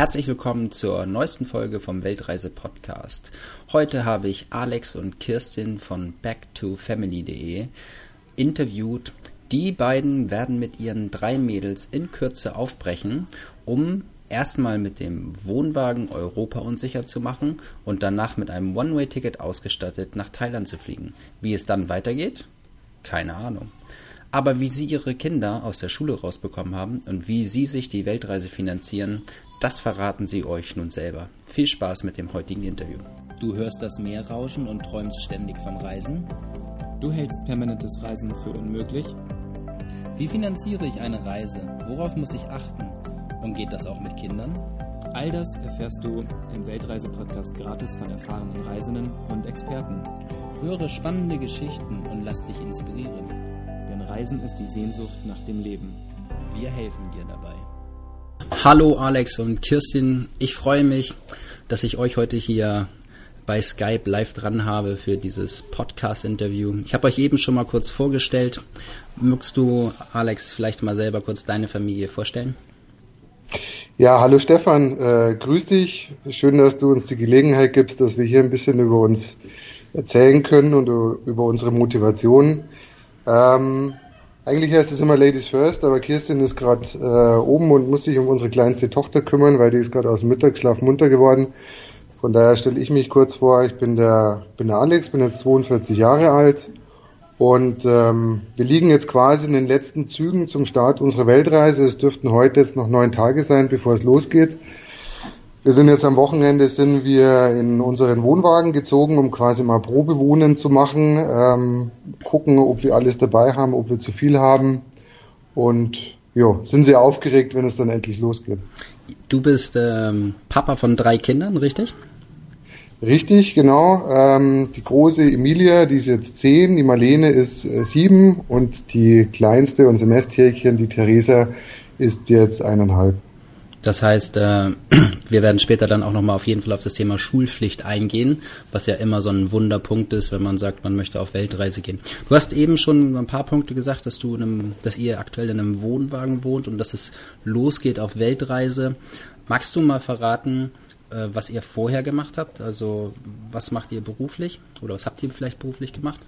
Herzlich willkommen zur neuesten Folge vom Weltreise Podcast. Heute habe ich Alex und Kirstin von backtofamily.de interviewt. Die beiden werden mit ihren drei Mädels in Kürze aufbrechen, um erstmal mit dem Wohnwagen Europa unsicher zu machen und danach mit einem One-Way-Ticket ausgestattet nach Thailand zu fliegen. Wie es dann weitergeht? Keine Ahnung. Aber wie sie ihre Kinder aus der Schule rausbekommen haben und wie sie sich die Weltreise finanzieren, das verraten sie euch nun selber. Viel Spaß mit dem heutigen Interview. Du hörst das Meer rauschen und träumst ständig vom Reisen? Du hältst permanentes Reisen für unmöglich? Wie finanziere ich eine Reise? Worauf muss ich achten? Und geht das auch mit Kindern? All das erfährst du im Weltreise-Podcast gratis von erfahrenen Reisenden und Experten. Höre spannende Geschichten und lass dich inspirieren. Denn Reisen ist die Sehnsucht nach dem Leben. Wir helfen dir dabei. Hallo Alex und Kirstin, ich freue mich, dass ich euch heute hier bei Skype live dran habe für dieses Podcast-Interview. Ich habe euch eben schon mal kurz vorgestellt. Mögst du, Alex, vielleicht mal selber kurz deine Familie vorstellen? Ja, hallo Stefan, äh, grüß dich. Schön, dass du uns die Gelegenheit gibst, dass wir hier ein bisschen über uns erzählen können und über unsere Motivation. Ähm, eigentlich heißt es immer Ladies First, aber Kirstin ist gerade äh, oben und muss sich um unsere kleinste Tochter kümmern, weil die ist gerade aus dem Mittagsschlaf munter geworden. Von daher stelle ich mich kurz vor. Ich bin der, bin der Alex, bin jetzt 42 Jahre alt und ähm, wir liegen jetzt quasi in den letzten Zügen zum Start unserer Weltreise. Es dürften heute jetzt noch neun Tage sein, bevor es losgeht. Wir sind jetzt am Wochenende, sind wir in unseren Wohnwagen gezogen, um quasi mal Probewohnen zu machen, ähm, gucken, ob wir alles dabei haben, ob wir zu viel haben und ja, sind sehr aufgeregt, wenn es dann endlich losgeht. Du bist ähm, Papa von drei Kindern, richtig? Richtig, genau. Ähm, die große Emilia, die ist jetzt zehn, die Marlene ist äh, sieben und die kleinste, unser Nesthäkchen, die Theresa, ist jetzt eineinhalb. Das heißt, äh, wir werden später dann auch nochmal auf jeden Fall auf das Thema Schulpflicht eingehen, was ja immer so ein Wunderpunkt ist, wenn man sagt, man möchte auf Weltreise gehen. Du hast eben schon ein paar Punkte gesagt, dass du in einem, dass ihr aktuell in einem Wohnwagen wohnt und dass es losgeht auf Weltreise. Magst du mal verraten, äh, was ihr vorher gemacht habt? Also was macht ihr beruflich oder was habt ihr vielleicht beruflich gemacht?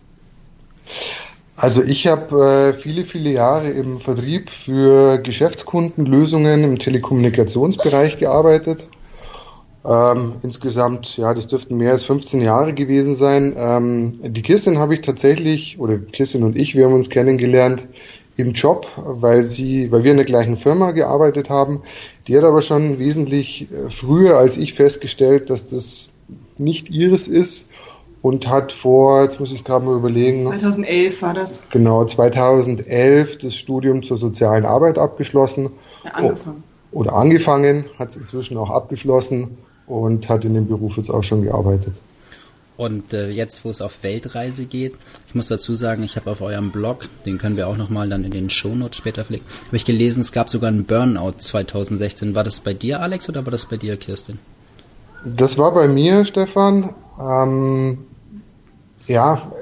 Also ich habe äh, viele, viele Jahre im Vertrieb für Geschäftskundenlösungen im Telekommunikationsbereich gearbeitet. Ähm, insgesamt, ja, das dürften mehr als 15 Jahre gewesen sein. Ähm, die Kirstin habe ich tatsächlich, oder Kirstin und ich, wir haben uns kennengelernt im Job, weil sie, weil wir in der gleichen Firma gearbeitet haben. Die hat aber schon wesentlich äh, früher als ich festgestellt, dass das nicht ihres ist und hat vor, jetzt muss ich gerade mal überlegen. 2011 war das. Genau, 2011 das Studium zur sozialen Arbeit abgeschlossen. Ja, angefangen. Oder angefangen, hat es inzwischen auch abgeschlossen und hat in dem Beruf jetzt auch schon gearbeitet. Und äh, jetzt, wo es auf Weltreise geht, ich muss dazu sagen, ich habe auf eurem Blog, den können wir auch nochmal dann in den Shownotes später pflegen, habe ich gelesen, es gab sogar einen Burnout 2016. War das bei dir, Alex, oder war das bei dir, Kirstin? Das war bei mir, Stefan. Ähm, ja,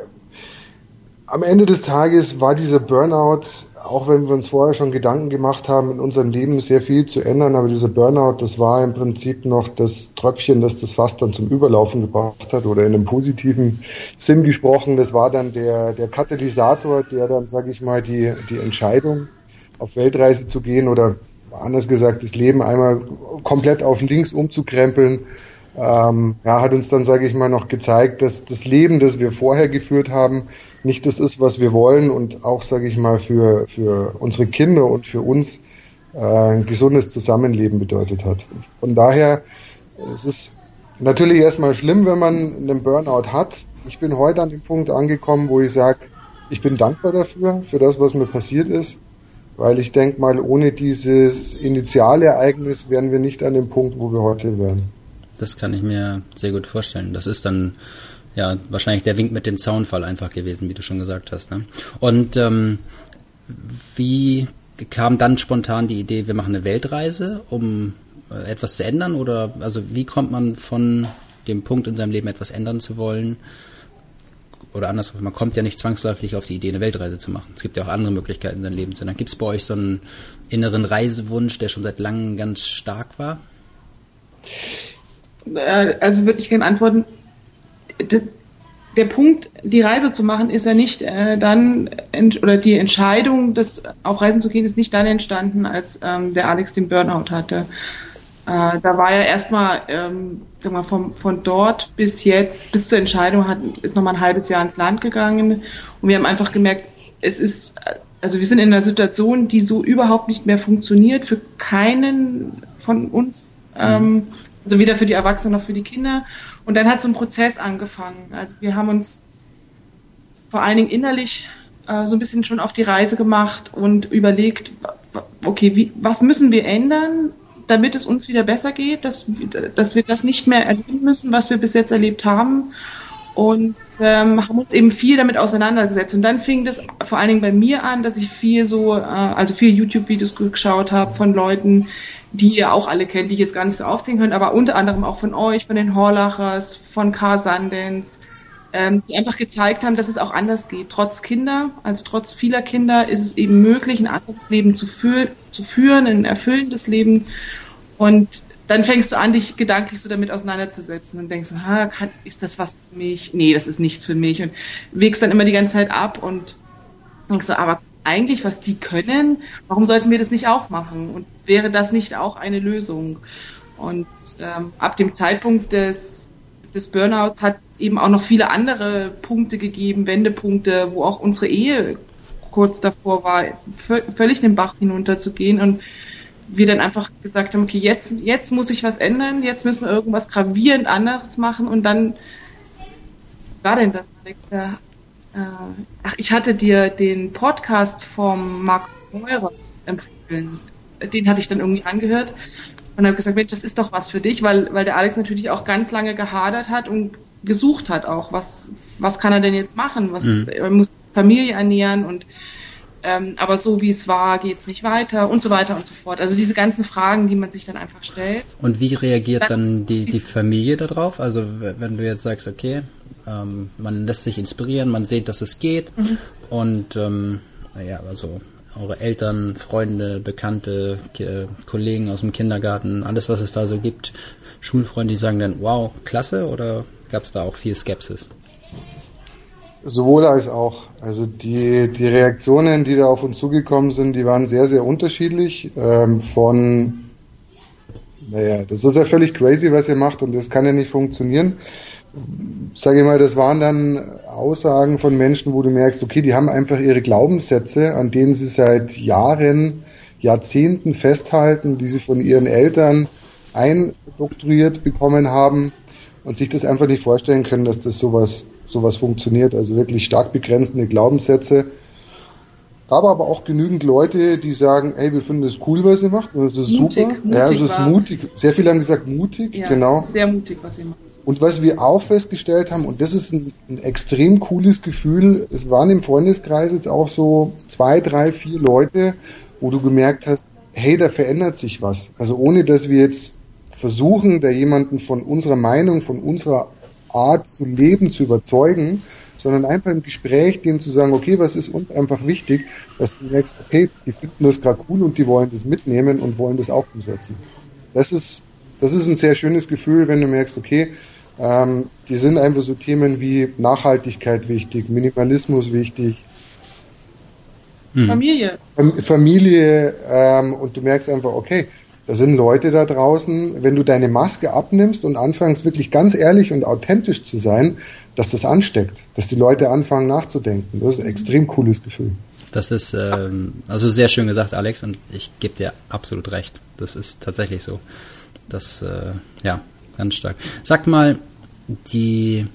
am Ende des Tages war dieser Burnout, auch wenn wir uns vorher schon Gedanken gemacht haben, in unserem Leben sehr viel zu ändern, aber dieser Burnout, das war im Prinzip noch das Tröpfchen, das das Fass dann zum Überlaufen gebracht hat oder in einem positiven Sinn gesprochen, das war dann der, der Katalysator, der dann, sage ich mal, die, die Entscheidung auf Weltreise zu gehen oder anders gesagt, das Leben einmal komplett auf links umzukrempeln, ähm, ja, hat uns dann, sage ich mal, noch gezeigt, dass das Leben, das wir vorher geführt haben, nicht das ist, was wir wollen und auch, sage ich mal, für, für unsere Kinder und für uns äh, ein gesundes Zusammenleben bedeutet hat. Von daher, es ist natürlich erstmal schlimm, wenn man einen Burnout hat. Ich bin heute an dem Punkt angekommen, wo ich sage, ich bin dankbar dafür, für das, was mir passiert ist, weil ich denke mal, ohne dieses Initialereignis wären wir nicht an dem Punkt, wo wir heute wären. Das kann ich mir sehr gut vorstellen. Das ist dann ja wahrscheinlich der Wink mit dem Zaunfall einfach gewesen, wie du schon gesagt hast. Ne? Und ähm, wie kam dann spontan die Idee, wir machen eine Weltreise, um äh, etwas zu ändern? Oder also wie kommt man von dem Punkt in seinem Leben etwas ändern zu wollen? Oder andersrum, man kommt ja nicht zwangsläufig auf die Idee, eine Weltreise zu machen. Es gibt ja auch andere Möglichkeiten, sein Leben zu ändern. Gibt es bei euch so einen inneren Reisewunsch, der schon seit langem ganz stark war? Äh, also würde ich gerne antworten, der Punkt, die Reise zu machen, ist ja nicht äh, dann, oder die Entscheidung, das auf Reisen zu gehen, ist nicht dann entstanden, als ähm, der Alex den Burnout hatte. Äh, da war ja erstmal, ähm, sag mal, vom, von dort bis jetzt, bis zur Entscheidung, hat, ist nochmal ein halbes Jahr ins Land gegangen und wir haben einfach gemerkt, es ist, also wir sind in einer Situation, die so überhaupt nicht mehr funktioniert für keinen von uns, ähm, also weder für die Erwachsenen noch für die Kinder. Und dann hat so ein Prozess angefangen. Also wir haben uns vor allen Dingen innerlich äh, so ein bisschen schon auf die Reise gemacht und überlegt, okay, wie, was müssen wir ändern, damit es uns wieder besser geht, dass, dass wir das nicht mehr erleben müssen, was wir bis jetzt erlebt haben. Und ähm, haben uns eben viel damit auseinandergesetzt. Und dann fing das vor allen Dingen bei mir an, dass ich viel so, äh, also viel YouTube-Videos geschaut habe von Leuten, die ihr auch alle kennt, die ich jetzt gar nicht so aufzählen können, aber unter anderem auch von euch, von den Horlachers, von Car Sundance, ähm, die einfach gezeigt haben, dass es auch anders geht. Trotz Kinder, also trotz vieler Kinder, ist es eben möglich, ein anderes Leben zu, fü zu führen, ein erfüllendes Leben. Und dann fängst du an, dich gedanklich so damit auseinanderzusetzen und denkst, ha, kann, ist das was für mich? Nee, das ist nichts für mich. Und wägst dann immer die ganze Zeit ab und denkst so, aber eigentlich, was die können, warum sollten wir das nicht auch machen? Und wäre das nicht auch eine Lösung? Und ähm, ab dem Zeitpunkt des, des Burnouts hat eben auch noch viele andere Punkte gegeben, Wendepunkte, wo auch unsere Ehe kurz davor war, völlig den Bach hinunterzugehen und wir dann einfach gesagt haben, okay, jetzt, jetzt muss ich was ändern, jetzt müssen wir irgendwas gravierend anderes machen und dann war denn das, Alex? Da ach, ich hatte dir den Podcast vom Markus Meurer empfohlen. Den hatte ich dann irgendwie angehört und habe gesagt, Mensch, das ist doch was für dich, weil, weil der Alex natürlich auch ganz lange gehadert hat und gesucht hat auch, was, was kann er denn jetzt machen? Was, mhm. Er muss Familie ernähren und ähm, aber so wie es war, geht es nicht weiter und so weiter und so fort. Also diese ganzen Fragen, die man sich dann einfach stellt. Und wie reagiert dann, dann die, die Familie darauf? Also wenn du jetzt sagst, okay, ähm, man lässt sich inspirieren, man sieht, dass es geht. Mhm. Und ähm, naja, also eure Eltern, Freunde, Bekannte, K Kollegen aus dem Kindergarten, alles, was es da so gibt, Schulfreunde, die sagen dann, wow, klasse, oder gab es da auch viel Skepsis? Sowohl als auch. Also die, die Reaktionen, die da auf uns zugekommen sind, die waren sehr, sehr unterschiedlich. Ähm, von, naja, das ist ja völlig crazy, was ihr macht und das kann ja nicht funktionieren sage ich mal, das waren dann Aussagen von Menschen, wo du merkst, okay, die haben einfach ihre Glaubenssätze, an denen sie seit Jahren, Jahrzehnten festhalten, die sie von ihren Eltern eindoktriert bekommen haben und sich das einfach nicht vorstellen können, dass das sowas, sowas funktioniert. Also wirklich stark begrenzende Glaubenssätze. Aber aber auch genügend Leute, die sagen, hey, wir finden das cool, was ihr macht, und das ist mutig, super. Mutig ja, das ist mutig. Sehr viele haben gesagt mutig, ja, genau. Sehr mutig, was ihr macht. Und was wir auch festgestellt haben, und das ist ein, ein, extrem cooles Gefühl, es waren im Freundeskreis jetzt auch so zwei, drei, vier Leute, wo du gemerkt hast, hey, da verändert sich was. Also ohne dass wir jetzt versuchen, da jemanden von unserer Meinung, von unserer Art zu leben zu überzeugen, sondern einfach im Gespräch denen zu sagen, okay, was ist uns einfach wichtig, dass du merkst, okay, die finden das gerade cool und die wollen das mitnehmen und wollen das auch umsetzen. Das ist das ist ein sehr schönes Gefühl, wenn du merkst, okay, ähm, die sind einfach so Themen wie Nachhaltigkeit wichtig, Minimalismus wichtig. Hm. Familie. Familie ähm, und du merkst einfach, okay, da sind Leute da draußen, wenn du deine Maske abnimmst und anfängst wirklich ganz ehrlich und authentisch zu sein, dass das ansteckt, dass die Leute anfangen nachzudenken. Das ist ein extrem cooles Gefühl. Das ist ähm, also sehr schön gesagt, Alex, und ich gebe dir absolut recht. Das ist tatsächlich so. Das, äh, ja, ganz stark. Sag mal, die,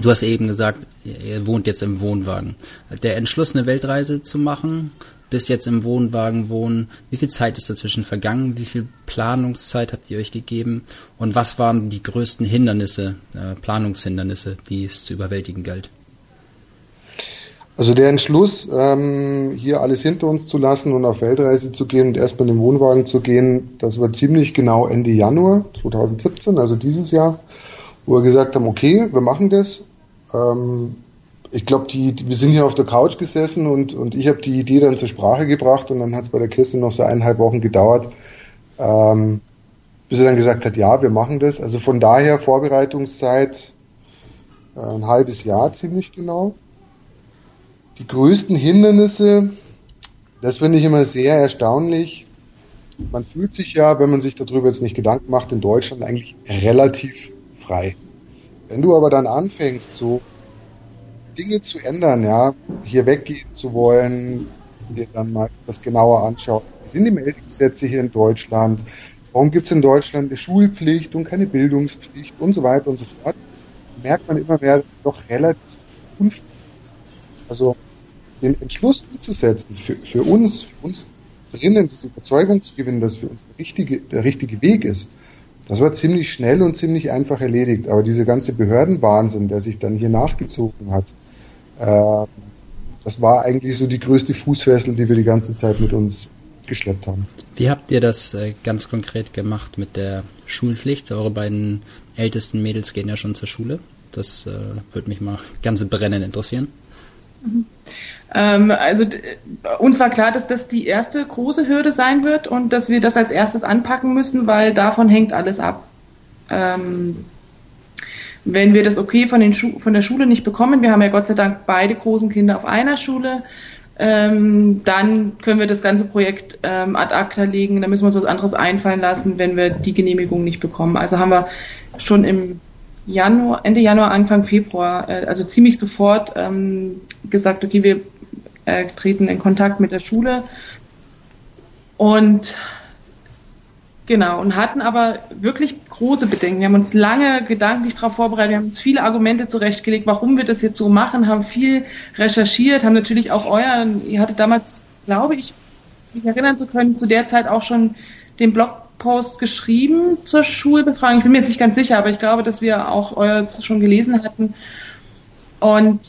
du hast eben gesagt, ihr wohnt jetzt im Wohnwagen. Der Entschluss, eine Weltreise zu machen, bis jetzt im Wohnwagen wohnen, wie viel Zeit ist dazwischen vergangen? Wie viel Planungszeit habt ihr euch gegeben? Und was waren die größten Hindernisse, äh, Planungshindernisse, die es zu überwältigen galt? Also der Entschluss, ähm, hier alles hinter uns zu lassen und auf Weltreise zu gehen und erstmal in den Wohnwagen zu gehen, das war ziemlich genau Ende Januar 2017, also dieses Jahr, wo wir gesagt haben, okay, wir machen das. Ähm, ich glaube, die, die, wir sind hier auf der Couch gesessen und, und ich habe die Idee dann zur Sprache gebracht und dann hat es bei der Kiste noch so eineinhalb Wochen gedauert, ähm, bis er dann gesagt hat, ja, wir machen das. Also von daher Vorbereitungszeit äh, ein halbes Jahr ziemlich genau. Die größten Hindernisse, das finde ich immer sehr erstaunlich. Man fühlt sich ja, wenn man sich darüber jetzt nicht Gedanken macht, in Deutschland eigentlich relativ frei. Wenn du aber dann anfängst, so Dinge zu ändern, ja, hier weggehen zu wollen, dir dann mal das genauer anschaust. Wie sind die Meldegesetze hier in Deutschland? Warum gibt es in Deutschland eine Schulpflicht und keine Bildungspflicht und so weiter und so fort? Merkt man immer mehr, doch relativ unfähig ist. Also den Entschluss umzusetzen, für, für uns, für uns drinnen diese Überzeugung zu gewinnen, dass für uns der richtige, der richtige Weg ist, das war ziemlich schnell und ziemlich einfach erledigt. Aber diese ganze Behördenwahnsinn, der sich dann hier nachgezogen hat, äh, das war eigentlich so die größte Fußfessel, die wir die ganze Zeit mit uns geschleppt haben. Wie habt ihr das äh, ganz konkret gemacht mit der Schulpflicht? Eure beiden ältesten Mädels gehen ja schon zur Schule. Das äh, würde mich mal ganz brennend interessieren. Mhm. Ähm, also uns war klar, dass das die erste große Hürde sein wird und dass wir das als erstes anpacken müssen, weil davon hängt alles ab. Ähm, wenn wir das okay von, von der Schule nicht bekommen, wir haben ja Gott sei Dank beide großen Kinder auf einer Schule, ähm, dann können wir das ganze Projekt ähm, ad acta legen, dann müssen wir uns was anderes einfallen lassen, wenn wir die Genehmigung nicht bekommen. Also haben wir schon im Januar, Ende Januar, Anfang Februar, äh, also ziemlich sofort ähm, gesagt, okay, wir äh, treten in Kontakt mit der Schule und Genau, und hatten aber wirklich große Bedenken. Wir haben uns lange gedanklich darauf vorbereitet, wir haben uns viele Argumente zurechtgelegt, warum wir das jetzt so machen, haben viel recherchiert, haben natürlich auch euer, ihr hattet damals, glaube ich, mich erinnern zu können, zu der Zeit auch schon den Blogpost geschrieben zur Schulbefragung. Ich bin mir jetzt nicht ganz sicher, aber ich glaube, dass wir auch euer schon gelesen hatten. Und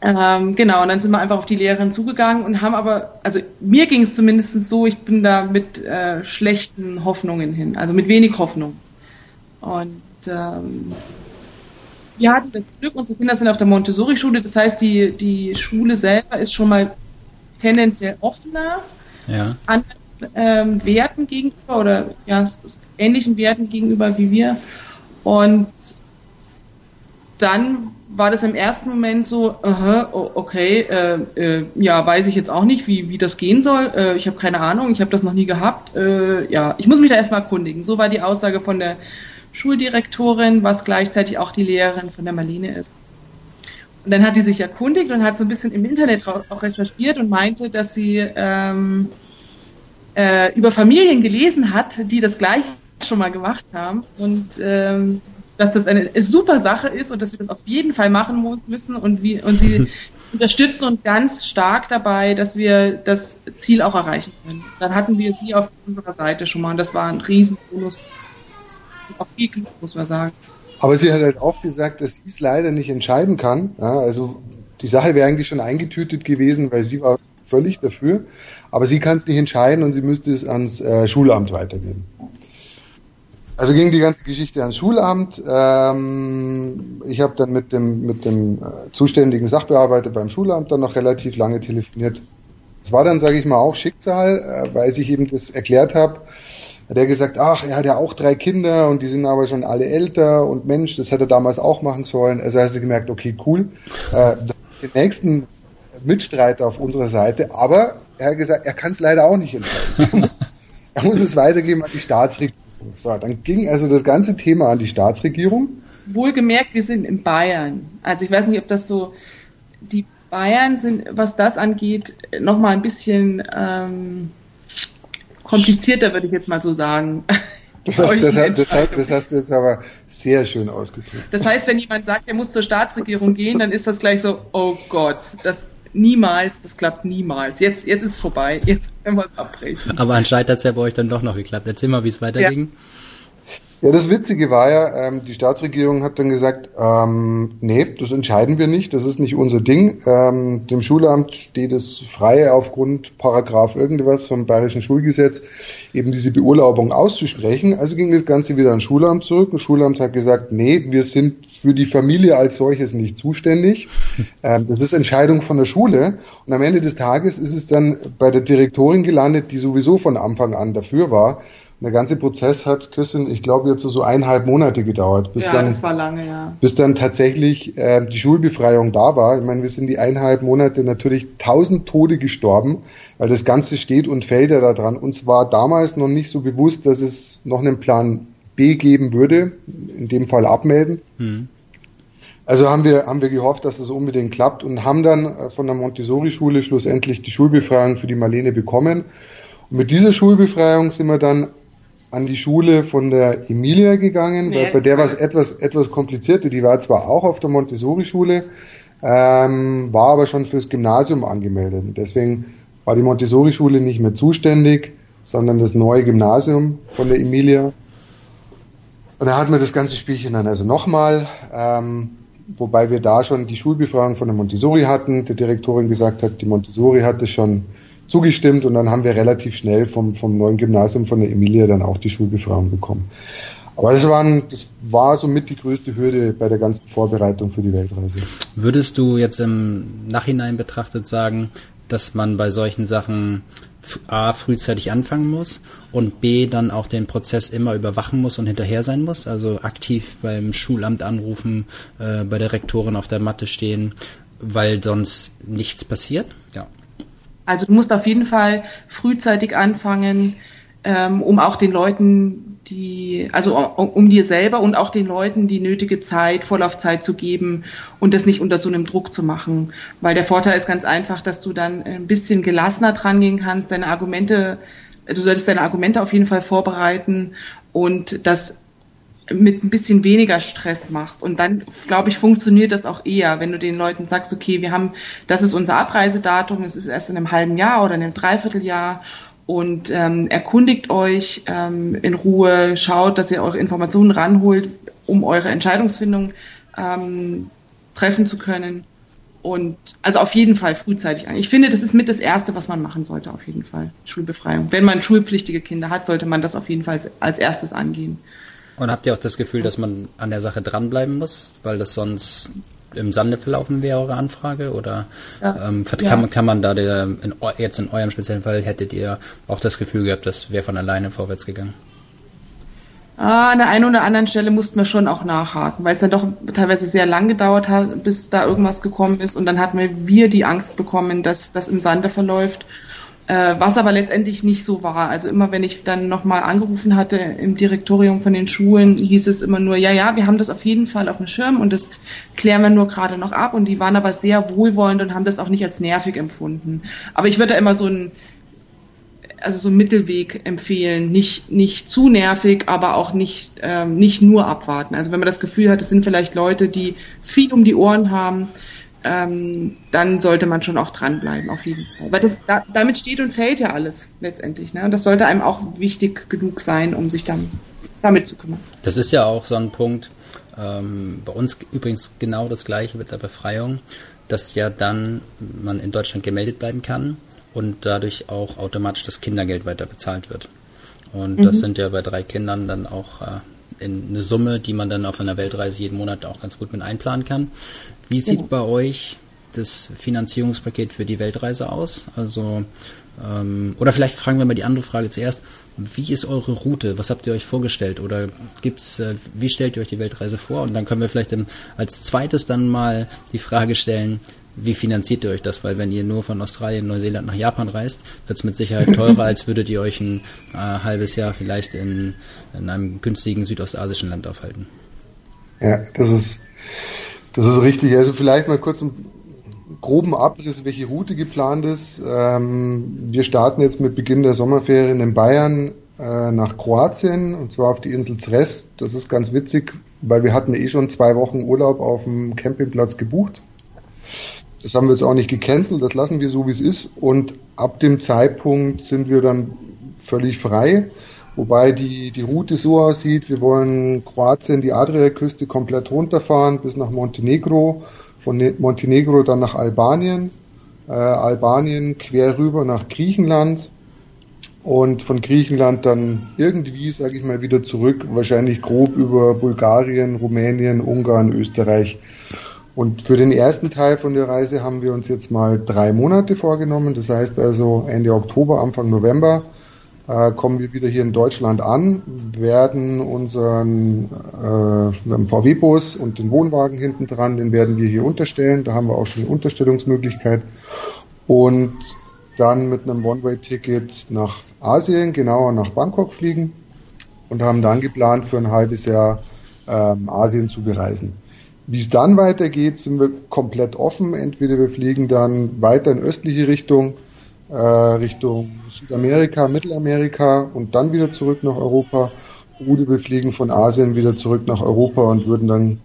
ähm, genau, und dann sind wir einfach auf die Lehrerin zugegangen und haben aber, also mir ging es zumindest so, ich bin da mit äh, schlechten Hoffnungen hin, also mit wenig Hoffnung. Und ähm, wir hatten das Glück, unsere Kinder sind auf der Montessori-Schule, das heißt, die, die Schule selber ist schon mal tendenziell offener ja. an ähm, Werten gegenüber oder ja, ähnlichen Werten gegenüber wie wir. Und dann war das im ersten Moment so, aha, okay, äh, äh, ja, weiß ich jetzt auch nicht, wie, wie das gehen soll. Äh, ich habe keine Ahnung, ich habe das noch nie gehabt. Äh, ja, ich muss mich da erstmal erkundigen. So war die Aussage von der Schuldirektorin, was gleichzeitig auch die Lehrerin von der Marlene ist. Und dann hat die sich erkundigt und hat so ein bisschen im Internet auch recherchiert und meinte, dass sie ähm, äh, über Familien gelesen hat, die das gleiche schon mal gemacht haben und ähm, dass das eine super Sache ist und dass wir das auf jeden Fall machen müssen und, wie, und sie unterstützen uns ganz stark dabei, dass wir das Ziel auch erreichen können. Dann hatten wir sie auf unserer Seite schon mal und das war ein Riesenbonus. Auch viel Glück, muss man sagen. Aber sie hat halt auch gesagt, dass sie es leider nicht entscheiden kann. Ja, also die Sache wäre eigentlich schon eingetütet gewesen, weil sie war völlig dafür. Aber sie kann es nicht entscheiden und sie müsste es ans äh, Schulamt weitergeben. Also ging die ganze Geschichte ans Schulamt. Ähm, ich habe dann mit dem, mit dem äh, zuständigen Sachbearbeiter beim Schulamt dann noch relativ lange telefoniert. Es war dann, sage ich mal, auch Schicksal, äh, weil ich eben das erklärt habe. Hat er gesagt, ach, er hat ja auch drei Kinder und die sind aber schon alle älter und Mensch, das hätte er damals auch machen sollen. Also hat sie gemerkt, okay, cool. Äh, den nächsten Mitstreiter auf unserer Seite, aber er hat gesagt, er kann es leider auch nicht entscheiden. er muss es weitergeben an die Staatsregierung. So, dann ging also das ganze Thema an die Staatsregierung. Wohlgemerkt, wir sind in Bayern. Also ich weiß nicht, ob das so, die Bayern sind, was das angeht, nochmal ein bisschen ähm, komplizierter, würde ich jetzt mal so sagen. Das heißt, das, heißt, das, heißt, das hast du jetzt aber sehr schön ausgedrückt. Das heißt, wenn jemand sagt, er muss zur Staatsregierung gehen, dann ist das gleich so, oh Gott, das niemals, das klappt niemals. Jetzt, jetzt ist es vorbei, jetzt können wir es abbrechen. Aber anscheinend hat es ja bei euch dann doch noch geklappt. Erzähl mal, wie es weiterging. Ja. Ja, das Witzige war ja, ähm, die Staatsregierung hat dann gesagt, ähm, nee, das entscheiden wir nicht, das ist nicht unser Ding. Ähm, dem Schulamt steht es frei, aufgrund Paragraph irgendwas vom Bayerischen Schulgesetz eben diese Beurlaubung auszusprechen. Also ging das Ganze wieder ans Schulamt zurück. Das Schulamt hat gesagt, nee, wir sind für die Familie als solches nicht zuständig. Ähm, das ist Entscheidung von der Schule. Und am Ende des Tages ist es dann bei der Direktorin gelandet, die sowieso von Anfang an dafür war. Der ganze Prozess hat, Christian, ich glaube, jetzt so eineinhalb Monate gedauert, bis ja, dann, das war lange, ja. bis dann tatsächlich äh, die Schulbefreiung da war. Ich meine, wir sind die eineinhalb Monate natürlich tausend Tode gestorben, weil das Ganze steht und fällt ja daran. Uns war damals noch nicht so bewusst, dass es noch einen Plan B geben würde, in dem Fall abmelden. Hm. Also haben wir, haben wir gehofft, dass das unbedingt klappt und haben dann äh, von der Montessori-Schule schlussendlich die Schulbefreiung für die Marlene bekommen. Und mit dieser Schulbefreiung sind wir dann an die Schule von der Emilia gegangen, nee. weil bei der war es etwas, etwas komplizierter. Die war zwar auch auf der Montessori-Schule, ähm, war aber schon fürs Gymnasium angemeldet. deswegen war die Montessori-Schule nicht mehr zuständig, sondern das neue Gymnasium von der Emilia. Und da hatten wir das ganze Spielchen dann also nochmal, ähm, wobei wir da schon die Schulbefragung von der Montessori hatten. Die Direktorin gesagt hat, die Montessori hat es schon zugestimmt und dann haben wir relativ schnell vom, vom neuen Gymnasium von der Emilia dann auch die Schulbefragung bekommen. Aber das, waren, das war somit die größte Hürde bei der ganzen Vorbereitung für die Weltreise. Würdest du jetzt im Nachhinein betrachtet sagen, dass man bei solchen Sachen A frühzeitig anfangen muss und B dann auch den Prozess immer überwachen muss und hinterher sein muss, also aktiv beim Schulamt anrufen, äh, bei der Rektorin auf der Matte stehen, weil sonst nichts passiert? Ja. Also du musst auf jeden Fall frühzeitig anfangen, ähm, um auch den Leuten die, also um, um dir selber und auch den Leuten die nötige Zeit, Vorlaufzeit zu geben und das nicht unter so einem Druck zu machen. Weil der Vorteil ist ganz einfach, dass du dann ein bisschen gelassener dran gehen kannst, deine Argumente, du solltest deine Argumente auf jeden Fall vorbereiten und das mit ein bisschen weniger Stress machst. Und dann, glaube ich, funktioniert das auch eher, wenn du den Leuten sagst, okay, wir haben, das ist unser Abreisedatum, es ist erst in einem halben Jahr oder in einem Dreivierteljahr und ähm, erkundigt euch ähm, in Ruhe, schaut, dass ihr eure Informationen ranholt, um eure Entscheidungsfindung ähm, treffen zu können. Und also auf jeden Fall frühzeitig an. Ich finde, das ist mit das Erste, was man machen sollte, auf jeden Fall. Schulbefreiung. Wenn man schulpflichtige Kinder hat, sollte man das auf jeden Fall als erstes angehen. Und habt ihr auch das Gefühl, dass man an der Sache dranbleiben muss, weil das sonst im Sande verlaufen wäre, eure Anfrage? Oder ja. ähm, kann, ja. kann, man da der, in, jetzt in eurem speziellen Fall, hättet ihr auch das Gefühl gehabt, das wäre von alleine vorwärts gegangen? Ah, an der einen oder anderen Stelle mussten wir schon auch nachhaken, weil es dann doch teilweise sehr lang gedauert hat, bis da irgendwas gekommen ist. Und dann hatten wir die Angst bekommen, dass das im Sande verläuft was aber letztendlich nicht so war. Also immer wenn ich dann nochmal angerufen hatte im Direktorium von den Schulen, hieß es immer nur, ja, ja, wir haben das auf jeden Fall auf dem Schirm und das klären wir nur gerade noch ab. Und die waren aber sehr wohlwollend und haben das auch nicht als nervig empfunden. Aber ich würde da immer so ein also so einen Mittelweg empfehlen, nicht nicht zu nervig, aber auch nicht ähm, nicht nur abwarten. Also wenn man das Gefühl hat, es sind vielleicht Leute, die viel um die Ohren haben, ähm, dann sollte man schon auch dranbleiben, auf jeden Fall. Weil das, da, damit steht und fällt ja alles letztendlich. Ne? Und das sollte einem auch wichtig genug sein, um sich dann damit zu kümmern. Das ist ja auch so ein Punkt, ähm, bei uns übrigens genau das gleiche mit der Befreiung, dass ja dann man in Deutschland gemeldet bleiben kann und dadurch auch automatisch das Kindergeld weiter bezahlt wird. Und mhm. das sind ja bei drei Kindern dann auch äh, in eine Summe, die man dann auf einer Weltreise jeden Monat auch ganz gut mit einplanen kann. Wie sieht genau. bei euch das Finanzierungspaket für die Weltreise aus? Also ähm, oder vielleicht fragen wir mal die andere Frage zuerst. Wie ist eure Route? Was habt ihr euch vorgestellt? Oder gibt's, äh, wie stellt ihr euch die Weltreise vor? Und dann können wir vielleicht als zweites dann mal die Frage stellen, wie finanziert ihr euch das? Weil wenn ihr nur von Australien, Neuseeland nach Japan reist, wird es mit Sicherheit teurer, als würdet ihr euch ein äh, halbes Jahr vielleicht in, in einem günstigen südostasischen Land aufhalten. Ja, das ist, das ist richtig. Also vielleicht mal kurz einen groben Abriss, welche Route geplant ist. Ähm, wir starten jetzt mit Beginn der Sommerferien in Bayern äh, nach Kroatien und zwar auf die Insel Zres. Das ist ganz witzig, weil wir hatten eh schon zwei Wochen Urlaub auf dem Campingplatz gebucht. Das haben wir jetzt auch nicht gecancelt, das lassen wir so, wie es ist. Und ab dem Zeitpunkt sind wir dann völlig frei. Wobei die, die Route so aussieht, wir wollen Kroatien, die Adriaküste komplett runterfahren bis nach Montenegro, von ne-, Montenegro dann nach Albanien, äh, Albanien quer rüber nach Griechenland und von Griechenland dann irgendwie, sage ich mal, wieder zurück, wahrscheinlich grob über Bulgarien, Rumänien, Ungarn, Österreich. Und für den ersten Teil von der Reise haben wir uns jetzt mal drei Monate vorgenommen. Das heißt also Ende Oktober, Anfang November äh, kommen wir wieder hier in Deutschland an, werden unseren äh, VW-Bus und den Wohnwagen hinten dran, den werden wir hier unterstellen. Da haben wir auch schon eine Unterstellungsmöglichkeit. Und dann mit einem One-Way-Ticket nach Asien, genauer nach Bangkok fliegen und haben dann geplant, für ein halbes Jahr ähm, Asien zu bereisen. Wie es dann weitergeht, sind wir komplett offen. Entweder wir fliegen dann weiter in östliche Richtung, äh, Richtung Südamerika, Mittelamerika und dann wieder zurück nach Europa. Oder wir fliegen von Asien wieder zurück nach Europa und würden dann,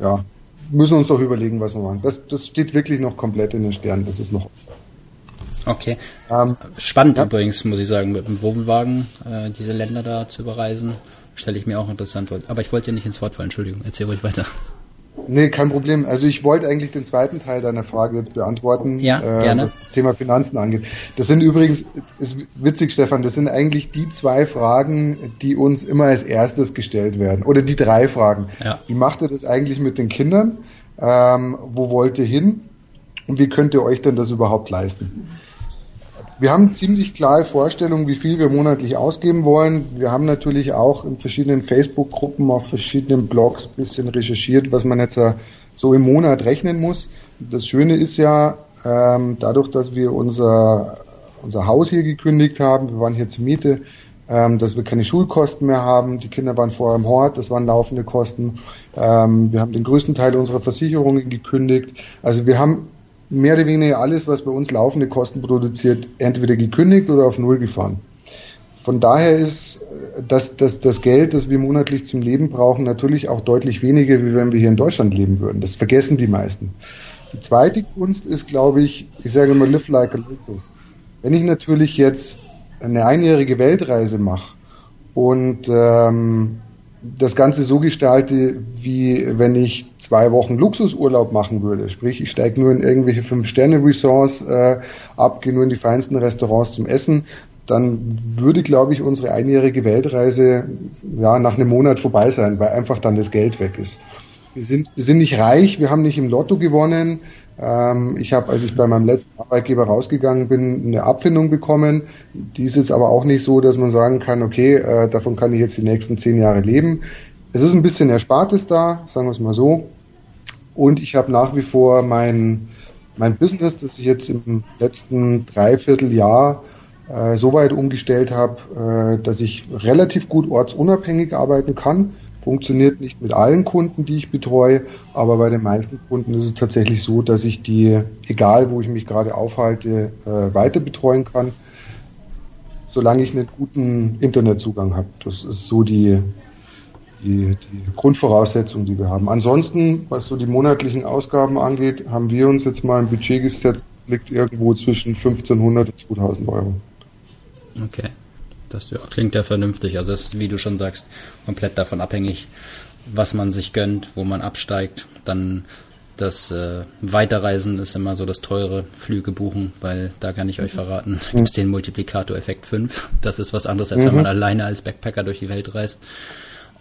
ja, müssen uns doch überlegen, was wir machen. Das, das steht wirklich noch komplett in den Sternen. Das ist noch. Okay. Ähm, Spannend ja. übrigens, muss ich sagen, mit dem Wohnwagen äh, diese Länder da zu überreisen. Stelle ich mir auch interessant vor. Aber ich wollte ja nicht ins Wort fallen, Entschuldigung, erzähl ruhig weiter. Nee, kein Problem. Also ich wollte eigentlich den zweiten Teil deiner Frage jetzt beantworten, ja, äh, gerne. was das Thema Finanzen angeht. Das sind übrigens, ist witzig, Stefan, das sind eigentlich die zwei Fragen, die uns immer als erstes gestellt werden. Oder die drei Fragen. Ja. Wie macht ihr das eigentlich mit den Kindern? Ähm, wo wollt ihr hin? Und wie könnt ihr euch denn das überhaupt leisten? Wir haben ziemlich klare Vorstellungen, wie viel wir monatlich ausgeben wollen. Wir haben natürlich auch in verschiedenen Facebook-Gruppen, auf verschiedenen Blogs ein bisschen recherchiert, was man jetzt so im Monat rechnen muss. Das Schöne ist ja, ähm, dadurch, dass wir unser, unser Haus hier gekündigt haben, wir waren hier zur Miete, ähm, dass wir keine Schulkosten mehr haben. Die Kinder waren vorher im Hort, das waren laufende Kosten. Ähm, wir haben den größten Teil unserer Versicherungen gekündigt. Also wir haben mehr oder weniger alles, was bei uns laufende Kosten produziert, entweder gekündigt oder auf Null gefahren. Von daher ist äh, das, das, das Geld, das wir monatlich zum Leben brauchen, natürlich auch deutlich weniger, wie wenn wir hier in Deutschland leben würden. Das vergessen die meisten. Die zweite Kunst ist, glaube ich, ich sage immer, live like a local. Wenn ich natürlich jetzt eine einjährige Weltreise mache und ähm, das Ganze so gestalte, wie wenn ich zwei Wochen Luxusurlaub machen würde. Sprich, ich steige nur in irgendwelche Fünf-Sterne-Resorts äh, ab, gehe nur in die feinsten Restaurants zum Essen, dann würde, glaube ich, unsere einjährige Weltreise ja nach einem Monat vorbei sein, weil einfach dann das Geld weg ist. Wir sind, wir sind nicht reich, wir haben nicht im Lotto gewonnen, ich habe, als ich bei meinem letzten Arbeitgeber rausgegangen bin, eine Abfindung bekommen. Die ist jetzt aber auch nicht so, dass man sagen kann, okay, äh, davon kann ich jetzt die nächsten zehn Jahre leben. Es ist ein bisschen Erspartes da, sagen wir es mal so. Und ich habe nach wie vor mein, mein Business, das ich jetzt im letzten Dreivierteljahr äh, so weit umgestellt habe, äh, dass ich relativ gut ortsunabhängig arbeiten kann Funktioniert nicht mit allen Kunden, die ich betreue, aber bei den meisten Kunden ist es tatsächlich so, dass ich die, egal wo ich mich gerade aufhalte, äh, weiter betreuen kann, solange ich einen guten Internetzugang habe. Das ist so die, die, die Grundvoraussetzung, die wir haben. Ansonsten, was so die monatlichen Ausgaben angeht, haben wir uns jetzt mal ein Budget gesetzt, liegt irgendwo zwischen 1500 und 2000 Euro. Okay. Das ja, klingt ja vernünftig. Also es ist, wie du schon sagst, komplett davon abhängig, was man sich gönnt, wo man absteigt. Dann das äh, Weiterreisen ist immer so das teure Flüge buchen, weil da kann ich euch verraten, da gibt es den Multiplikator-Effekt 5. Das ist was anderes, als mhm. wenn man alleine als Backpacker durch die Welt reist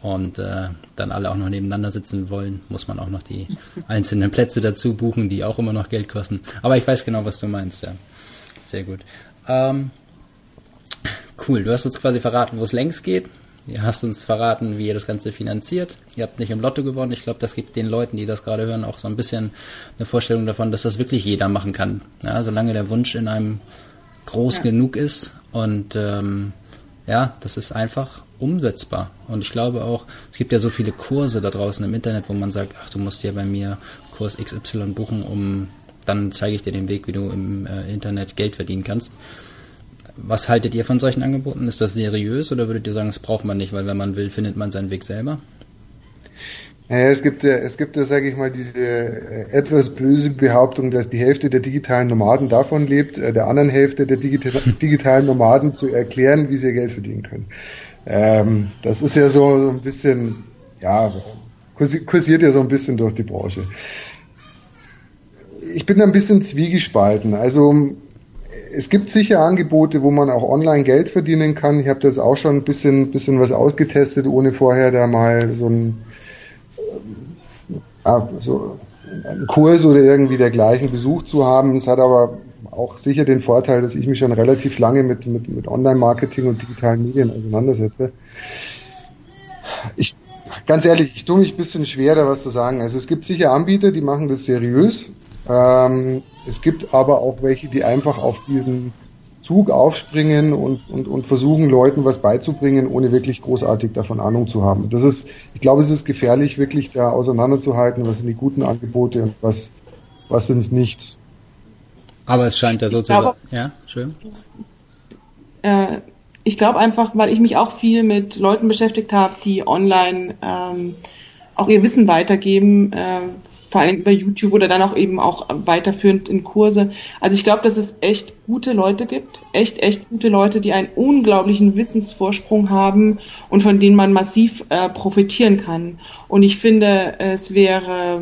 und äh, dann alle auch noch nebeneinander sitzen wollen, muss man auch noch die einzelnen Plätze dazu buchen, die auch immer noch Geld kosten. Aber ich weiß genau, was du meinst, ja. Sehr gut. Ähm, Cool, du hast uns quasi verraten, wo es längst geht. Du hast uns verraten, wie ihr das Ganze finanziert. Ihr habt nicht im Lotto gewonnen. Ich glaube, das gibt den Leuten, die das gerade hören, auch so ein bisschen eine Vorstellung davon, dass das wirklich jeder machen kann. Ja, solange der Wunsch in einem groß ja. genug ist. Und ähm, ja, das ist einfach umsetzbar. Und ich glaube auch, es gibt ja so viele Kurse da draußen im Internet, wo man sagt, ach, du musst ja bei mir Kurs XY buchen, um dann zeige ich dir den Weg, wie du im äh, Internet Geld verdienen kannst. Was haltet ihr von solchen Angeboten? Ist das seriös oder würdet ihr sagen, das braucht man nicht, weil wenn man will, findet man seinen Weg selber? Es gibt ja, es gibt ja, sage ich mal, diese äh, etwas böse Behauptung, dass die Hälfte der digitalen Nomaden davon lebt, äh, der anderen Hälfte der digitalen Nomaden zu erklären, wie sie ihr Geld verdienen können. Ähm, das ist ja so, so ein bisschen, ja, kursiert ja so ein bisschen durch die Branche. Ich bin da ein bisschen zwiegespalten. Also es gibt sicher Angebote, wo man auch online Geld verdienen kann. Ich habe das auch schon ein bisschen, bisschen was ausgetestet, ohne vorher da mal so ein ja, so einen Kurs oder irgendwie dergleichen besucht zu haben. Es hat aber auch sicher den Vorteil, dass ich mich schon relativ lange mit, mit, mit Online-Marketing und digitalen Medien auseinandersetze. Ich, ganz ehrlich, ich tue mich ein bisschen schwer, da was zu sagen. Also es gibt sicher Anbieter, die machen das seriös. Ähm, es gibt aber auch welche, die einfach auf diesen Zug aufspringen und, und, und versuchen, Leuten was beizubringen, ohne wirklich großartig davon Ahnung zu haben. Das ist, ich glaube, es ist gefährlich, wirklich da auseinanderzuhalten, was sind die guten Angebote und was, was sind es nicht. Aber es scheint ja sozusagen. Ja, schön. Äh, ich glaube einfach, weil ich mich auch viel mit Leuten beschäftigt habe, die online ähm, auch ihr Wissen weitergeben, äh, vor allem über YouTube oder dann auch eben auch weiterführend in Kurse. Also ich glaube, dass es echt gute Leute gibt, echt, echt gute Leute, die einen unglaublichen Wissensvorsprung haben und von denen man massiv äh, profitieren kann. Und ich finde, es wäre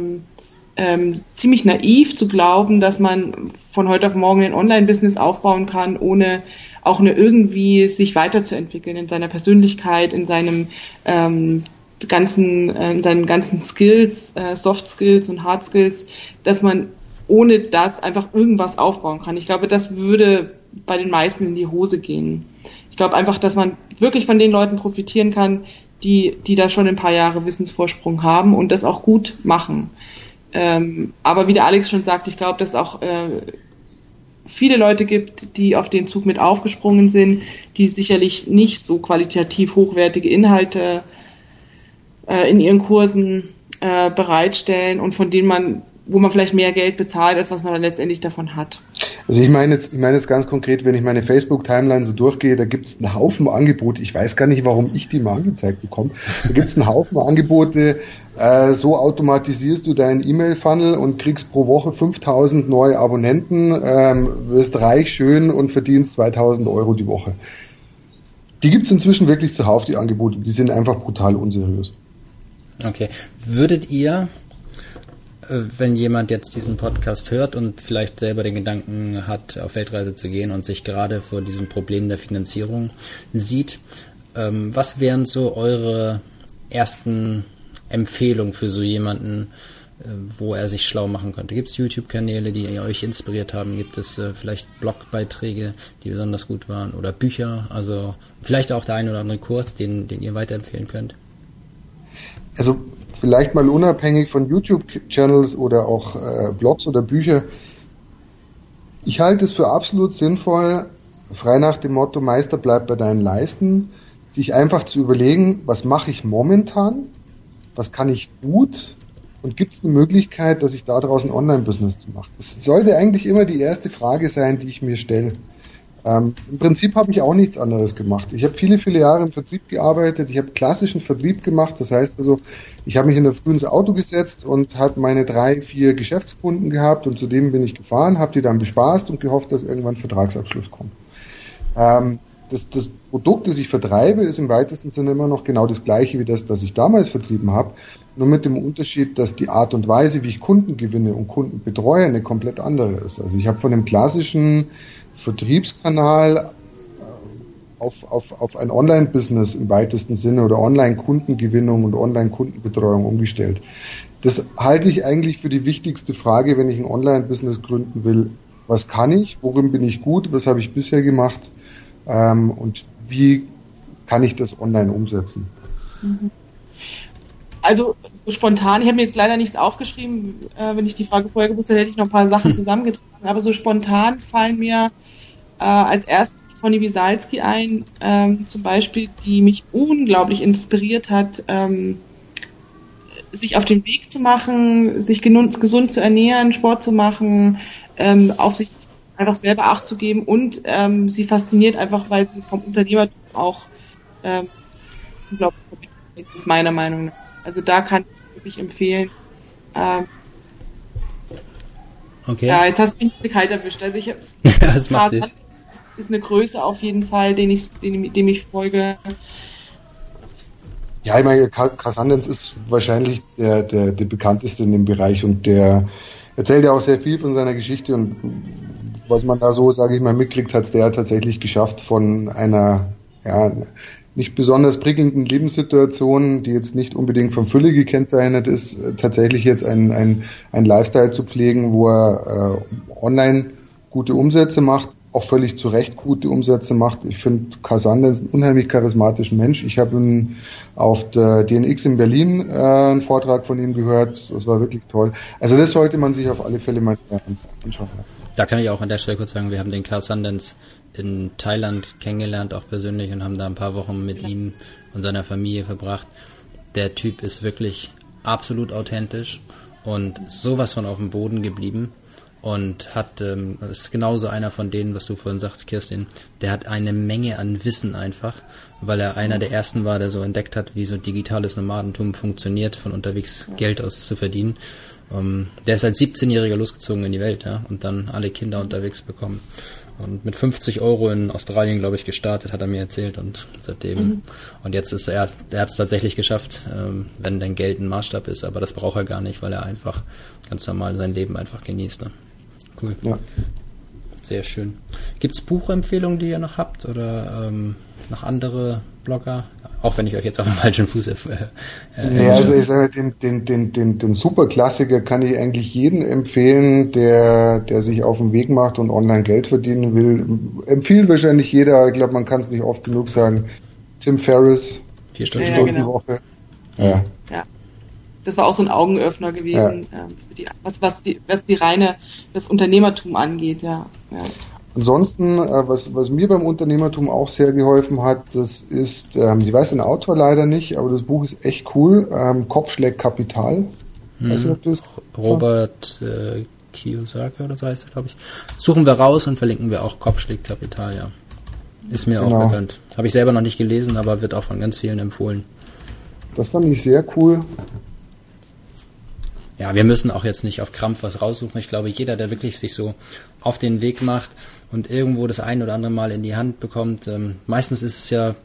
ähm, ziemlich naiv zu glauben, dass man von heute auf morgen ein Online-Business aufbauen kann, ohne auch nur irgendwie sich weiterzuentwickeln in seiner Persönlichkeit, in seinem ähm, ganzen, äh, in seinen ganzen Skills, äh, Soft Skills und Hard Skills, dass man ohne das einfach irgendwas aufbauen kann. Ich glaube, das würde bei den meisten in die Hose gehen. Ich glaube einfach, dass man wirklich von den Leuten profitieren kann, die, die da schon ein paar Jahre Wissensvorsprung haben und das auch gut machen. Ähm, aber wie der Alex schon sagt, ich glaube, dass auch äh, viele Leute gibt, die auf den Zug mit aufgesprungen sind, die sicherlich nicht so qualitativ hochwertige Inhalte äh, in ihren Kursen äh, bereitstellen und von denen man, wo man vielleicht mehr Geld bezahlt, als was man dann letztendlich davon hat. Also ich meine jetzt, ich meine jetzt ganz konkret, wenn ich meine Facebook-Timeline so durchgehe, da gibt es einen Haufen Angebote. Ich weiß gar nicht, warum ich die mal angezeigt bekomme. Da gibt es einen Haufen Angebote. Äh, so automatisierst du deinen E-Mail-Funnel und kriegst pro Woche 5000 neue Abonnenten, ähm, wirst reich, schön und verdienst 2000 Euro die Woche. Die gibt es inzwischen wirklich zuhauf, die Angebote. Die sind einfach brutal unseriös. Okay. Würdet ihr, äh, wenn jemand jetzt diesen Podcast hört und vielleicht selber den Gedanken hat, auf Weltreise zu gehen und sich gerade vor diesem Problem der Finanzierung sieht, ähm, was wären so eure ersten Empfehlungen für so jemanden, äh, wo er sich schlau machen könnte? Gibt es YouTube-Kanäle, die euch inspiriert haben? Gibt es äh, vielleicht Blogbeiträge, die besonders gut waren? Oder Bücher? Also vielleicht auch der ein oder andere Kurs, den, den ihr weiterempfehlen könnt? Also vielleicht mal unabhängig von YouTube-Channels oder auch äh, Blogs oder Bücher, ich halte es für absolut sinnvoll, frei nach dem Motto Meister bleibt bei deinen Leisten, sich einfach zu überlegen, was mache ich momentan, was kann ich gut und gibt es eine Möglichkeit, dass ich daraus ein Online-Business zu machen. Das sollte eigentlich immer die erste Frage sein, die ich mir stelle. Ähm, Im Prinzip habe ich auch nichts anderes gemacht. Ich habe viele, viele Jahre im Vertrieb gearbeitet. Ich habe klassischen Vertrieb gemacht. Das heißt also, ich habe mich in der Früh ins Auto gesetzt und habe meine drei, vier Geschäftskunden gehabt und zu denen bin ich gefahren, habe die dann bespaßt und gehofft, dass irgendwann Vertragsabschluss kommt. Ähm, das, das Produkt, das ich vertreibe, ist im weitesten Sinne immer noch genau das gleiche wie das, das ich damals vertrieben habe. Nur mit dem Unterschied, dass die Art und Weise, wie ich Kunden gewinne und Kunden betreue, eine komplett andere ist. Also ich habe von dem klassischen Vertriebskanal äh, auf, auf, auf ein Online-Business im weitesten Sinne oder Online-Kundengewinnung und Online-Kundenbetreuung umgestellt. Das halte ich eigentlich für die wichtigste Frage, wenn ich ein Online-Business gründen will. Was kann ich? Worin bin ich gut? Was habe ich bisher gemacht? Ähm, und wie kann ich das online umsetzen? Mhm. Also so spontan, ich habe mir jetzt leider nichts aufgeschrieben, äh, wenn ich die Frage vorher gewusst hätte, hätte ich noch ein paar Sachen zusammengetragen, aber so spontan fallen mir äh, als erstes Conny Wisalski ein, ähm, zum Beispiel, die mich unglaublich inspiriert hat, ähm, sich auf den Weg zu machen, sich gesund zu ernähren, Sport zu machen, ähm, auf sich einfach selber Acht zu geben und ähm, sie fasziniert einfach, weil sie vom Unternehmertum auch ähm, unglaublich ist meiner Meinung nach. Also da kann ich wirklich empfehlen. Ähm, okay. Ja, jetzt hast du mich kalt erwischt. Also ich habe ja, das macht ist eine Größe auf jeden Fall, den ich, dem, dem ich folge. Ja, ich meine, Cassandens ist wahrscheinlich der, der, der bekannteste in dem Bereich und der erzählt ja auch sehr viel von seiner Geschichte und was man da so, sage ich mal, mitkriegt, hat der tatsächlich geschafft von einer ja, nicht besonders prickelnden Lebenssituation, die jetzt nicht unbedingt von Fülle gekennzeichnet ist, tatsächlich jetzt ein, ein, Lifestyle zu pflegen, wo er äh, online gute Umsätze macht, auch völlig zu Recht gute Umsätze macht. Ich finde Casander ist ein unheimlich charismatischen Mensch. Ich habe auf der DNX in Berlin äh, einen Vortrag von ihm gehört. Das war wirklich toll. Also das sollte man sich auf alle Fälle mal anschauen. Da kann ich auch an der Stelle kurz sagen, wir haben den Carl Sundance in Thailand kennengelernt, auch persönlich, und haben da ein paar Wochen mit ihm und seiner Familie verbracht. Der Typ ist wirklich absolut authentisch und sowas von auf dem Boden geblieben und hat ähm, ist genauso einer von denen, was du vorhin sagst, Kirstin. Der hat eine Menge an Wissen einfach, weil er einer der ersten war, der so entdeckt hat, wie so digitales Nomadentum funktioniert, von unterwegs Geld aus zu verdienen. Ähm, der ist als 17-Jähriger losgezogen in die Welt, ja, und dann alle Kinder unterwegs bekommen. Und mit 50 Euro in Australien, glaube ich, gestartet, hat er mir erzählt. Und seitdem, mhm. und jetzt ist er, er hat es tatsächlich geschafft, ähm, wenn dein Geld ein Maßstab ist, aber das braucht er gar nicht, weil er einfach ganz normal sein Leben einfach genießt. Ne? Cool. Ja. Sehr schön. Gibt es Buchempfehlungen, die ihr noch habt oder ähm, noch andere Blogger? Auch wenn ich euch jetzt auf dem falschen Fuß äh, äh, ja, also ich sage, den, den, den, den, den Superklassiker kann ich eigentlich jedem empfehlen, der, der sich auf den Weg macht und online Geld verdienen will. Empfiehlt wahrscheinlich jeder, ich glaube, man kann es nicht oft genug sagen. Tim Ferriss, vier Stunden, ja, Stunden genau. Woche. Ja. ja das war auch so ein Augenöffner gewesen, ja. ähm, die, was, was, die, was die reine, das Unternehmertum angeht, ja. ja. Ansonsten, äh, was, was mir beim Unternehmertum auch sehr geholfen hat, das ist, ähm, ich weiß den Autor leider nicht, aber das Buch ist echt cool, ähm, Kopfschläg Kapital. Hm. Weißt du, ob das Robert äh, Kiyosaki oder so heißt er, glaube ich. Suchen wir raus und verlinken wir auch Kopfschläg Kapital, ja. Ist mir genau. auch bekannt. Habe ich selber noch nicht gelesen, aber wird auch von ganz vielen empfohlen. Das fand ich sehr cool ja, wir müssen auch jetzt nicht auf Krampf was raussuchen. Ich glaube, jeder, der wirklich sich so auf den Weg macht und irgendwo das ein oder andere Mal in die Hand bekommt, ähm, meistens ist es ja,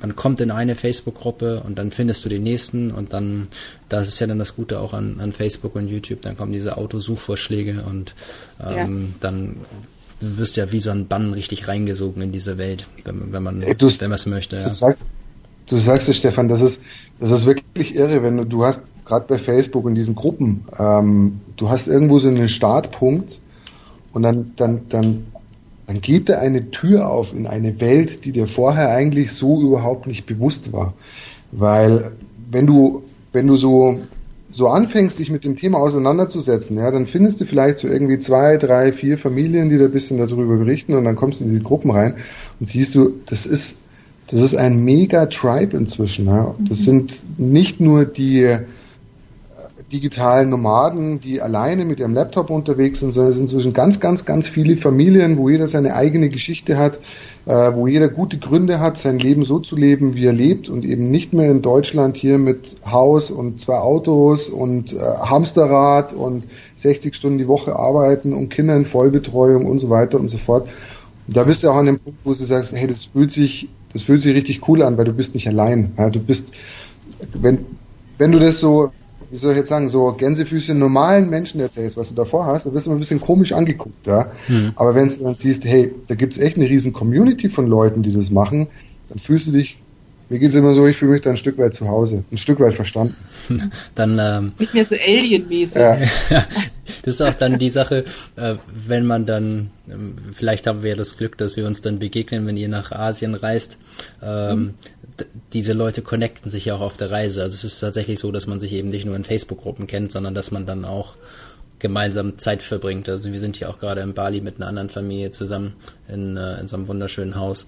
man kommt in eine Facebook-Gruppe und dann findest du den nächsten und dann, das ist ja dann das Gute auch an, an Facebook und YouTube, dann kommen diese Autosuchvorschläge und ähm, ja. dann du wirst ja wie so ein Bann richtig reingesogen in diese Welt, wenn, wenn man, du, wenn man es möchte. Ja. Du, sag, du sagst es, Stefan, das ist, das ist wirklich irre, wenn du, du hast gerade bei Facebook und diesen Gruppen, ähm, du hast irgendwo so einen Startpunkt und dann, dann, dann, dann geht da eine Tür auf in eine Welt, die dir vorher eigentlich so überhaupt nicht bewusst war. Weil wenn du, wenn du so, so anfängst, dich mit dem Thema auseinanderzusetzen, ja, dann findest du vielleicht so irgendwie zwei, drei, vier Familien, die da ein bisschen darüber berichten und dann kommst du in diese Gruppen rein und siehst du, das ist, das ist ein mega Tribe inzwischen. Ja. Das sind nicht nur die, digitalen Nomaden, die alleine mit ihrem Laptop unterwegs sind, sondern es sind inzwischen ganz, ganz, ganz viele Familien, wo jeder seine eigene Geschichte hat, äh, wo jeder gute Gründe hat, sein Leben so zu leben, wie er lebt und eben nicht mehr in Deutschland hier mit Haus und zwei Autos und äh, Hamsterrad und 60 Stunden die Woche arbeiten und Kinder in Vollbetreuung und so weiter und so fort. Und da bist du auch an dem Punkt, wo du sagst, hey, das fühlt sich, das fühlt sich richtig cool an, weil du bist nicht allein. Ja, du bist, wenn, wenn du das so wie soll ich jetzt sagen, so Gänsefüße normalen Menschen erzählst, was du davor hast, dann wirst du immer ein bisschen komisch angeguckt, ja. Mhm. Aber wenn du dann siehst, hey, da gibt's echt eine riesen Community von Leuten, die das machen, dann fühlst du dich, mir geht's immer so, ich fühle mich da ein Stück weit zu Hause, ein Stück weit verstanden. dann ähm, nicht mehr so alienmäßig. Ja. das ist auch dann die Sache, äh, wenn man dann, äh, vielleicht haben wir ja das Glück, dass wir uns dann begegnen, wenn ihr nach Asien reist. Ähm, mhm diese Leute connecten sich ja auch auf der Reise. Also es ist tatsächlich so, dass man sich eben nicht nur in Facebook-Gruppen kennt, sondern dass man dann auch gemeinsam Zeit verbringt. Also wir sind hier auch gerade in Bali mit einer anderen Familie zusammen in, äh, in so einem wunderschönen Haus.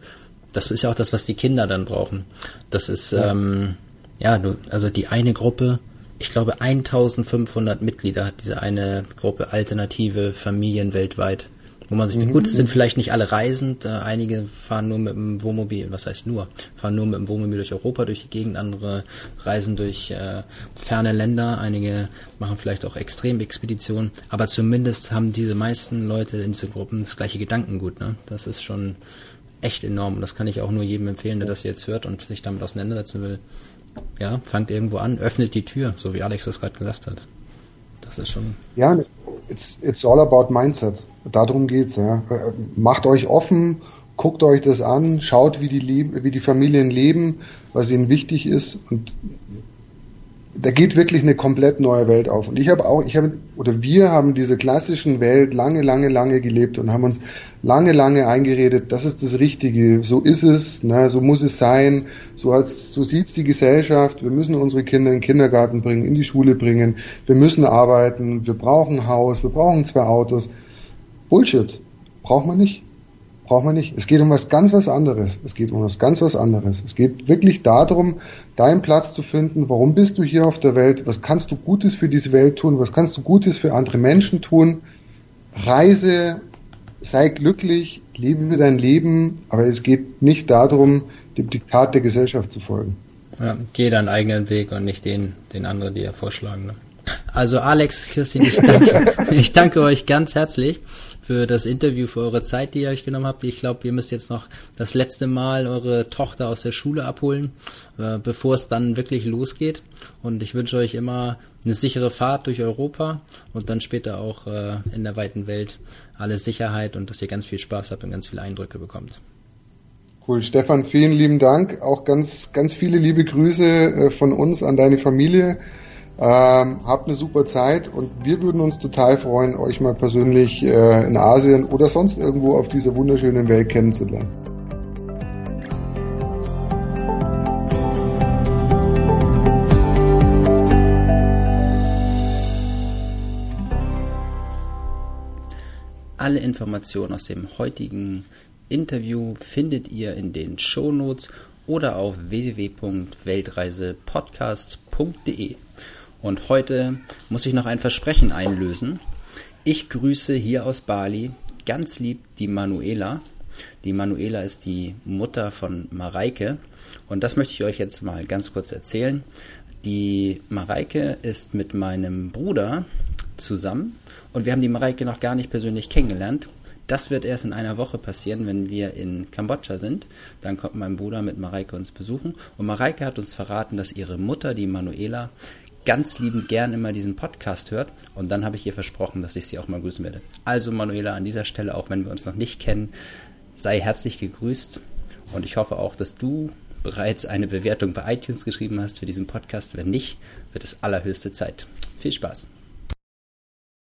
Das ist ja auch das, was die Kinder dann brauchen. Das ist, ja, ähm, ja du, also die eine Gruppe, ich glaube 1500 Mitglieder hat diese eine Gruppe Alternative Familien weltweit. Wo man sich mhm. gut, es sind vielleicht nicht alle reisend, äh, einige fahren nur mit dem Wohnmobil, was heißt nur, fahren nur mit dem Wohnmobil durch Europa, durch die Gegend, andere reisen durch äh, ferne Länder, einige machen vielleicht auch Extremexpeditionen, aber zumindest haben diese meisten Leute in diesen Gruppen das gleiche Gedankengut, ne? Das ist schon echt enorm und das kann ich auch nur jedem empfehlen, der das jetzt hört und sich damit auseinandersetzen will. Ja, fangt irgendwo an, öffnet die Tür, so wie Alex das gerade gesagt hat. Das ist schon. Ja, it's, it's all about mindset. Darum geht's. Ja. Macht euch offen, guckt euch das an, schaut, wie die, wie die Familien leben, was ihnen wichtig ist und da geht wirklich eine komplett neue Welt auf. Und ich habe auch, ich habe, oder wir haben diese klassischen Welt lange, lange, lange gelebt und haben uns lange, lange eingeredet, das ist das Richtige, so ist es, ne, so muss es sein, so, als, so sieht's die Gesellschaft, wir müssen unsere Kinder in den Kindergarten bringen, in die Schule bringen, wir müssen arbeiten, wir brauchen Haus, wir brauchen zwei Autos. Bullshit. Braucht man nicht braucht man nicht. Es geht um was ganz was anderes. Es geht um was ganz was anderes. Es geht wirklich darum, deinen Platz zu finden. Warum bist du hier auf der Welt? Was kannst du Gutes für diese Welt tun? Was kannst du Gutes für andere Menschen tun? Reise, sei glücklich, lebe dein Leben, aber es geht nicht darum, dem Diktat der Gesellschaft zu folgen. Ja, geh deinen eigenen Weg und nicht den, den anderen, die er vorschlagen. Ne? Also Alex, Kirstin, ich danke, ich danke euch ganz herzlich für das Interview, für eure Zeit, die ihr euch genommen habt. Ich glaube, ihr müsst jetzt noch das letzte Mal eure Tochter aus der Schule abholen, äh, bevor es dann wirklich losgeht. Und ich wünsche euch immer eine sichere Fahrt durch Europa und dann später auch äh, in der weiten Welt alle Sicherheit und dass ihr ganz viel Spaß habt und ganz viele Eindrücke bekommt. Cool, Stefan, vielen lieben Dank. Auch ganz, ganz viele liebe Grüße äh, von uns an deine Familie. Ähm, habt eine super Zeit und wir würden uns total freuen, euch mal persönlich äh, in Asien oder sonst irgendwo auf dieser wunderschönen Welt kennenzulernen. Alle Informationen aus dem heutigen Interview findet ihr in den Shownotes oder auf www.weltreisepodcast.de. Und heute muss ich noch ein Versprechen einlösen. Ich grüße hier aus Bali ganz lieb die Manuela. Die Manuela ist die Mutter von Mareike. Und das möchte ich euch jetzt mal ganz kurz erzählen. Die Mareike ist mit meinem Bruder zusammen und wir haben die Mareike noch gar nicht persönlich kennengelernt. Das wird erst in einer Woche passieren, wenn wir in Kambodscha sind. Dann kommt mein Bruder mit Mareike uns besuchen. Und Mareike hat uns verraten, dass ihre Mutter, die Manuela, ganz liebend gern immer diesen Podcast hört. Und dann habe ich ihr versprochen, dass ich sie auch mal grüßen werde. Also Manuela, an dieser Stelle, auch wenn wir uns noch nicht kennen, sei herzlich gegrüßt. Und ich hoffe auch, dass du bereits eine Bewertung bei iTunes geschrieben hast für diesen Podcast. Wenn nicht, wird es allerhöchste Zeit. Viel Spaß.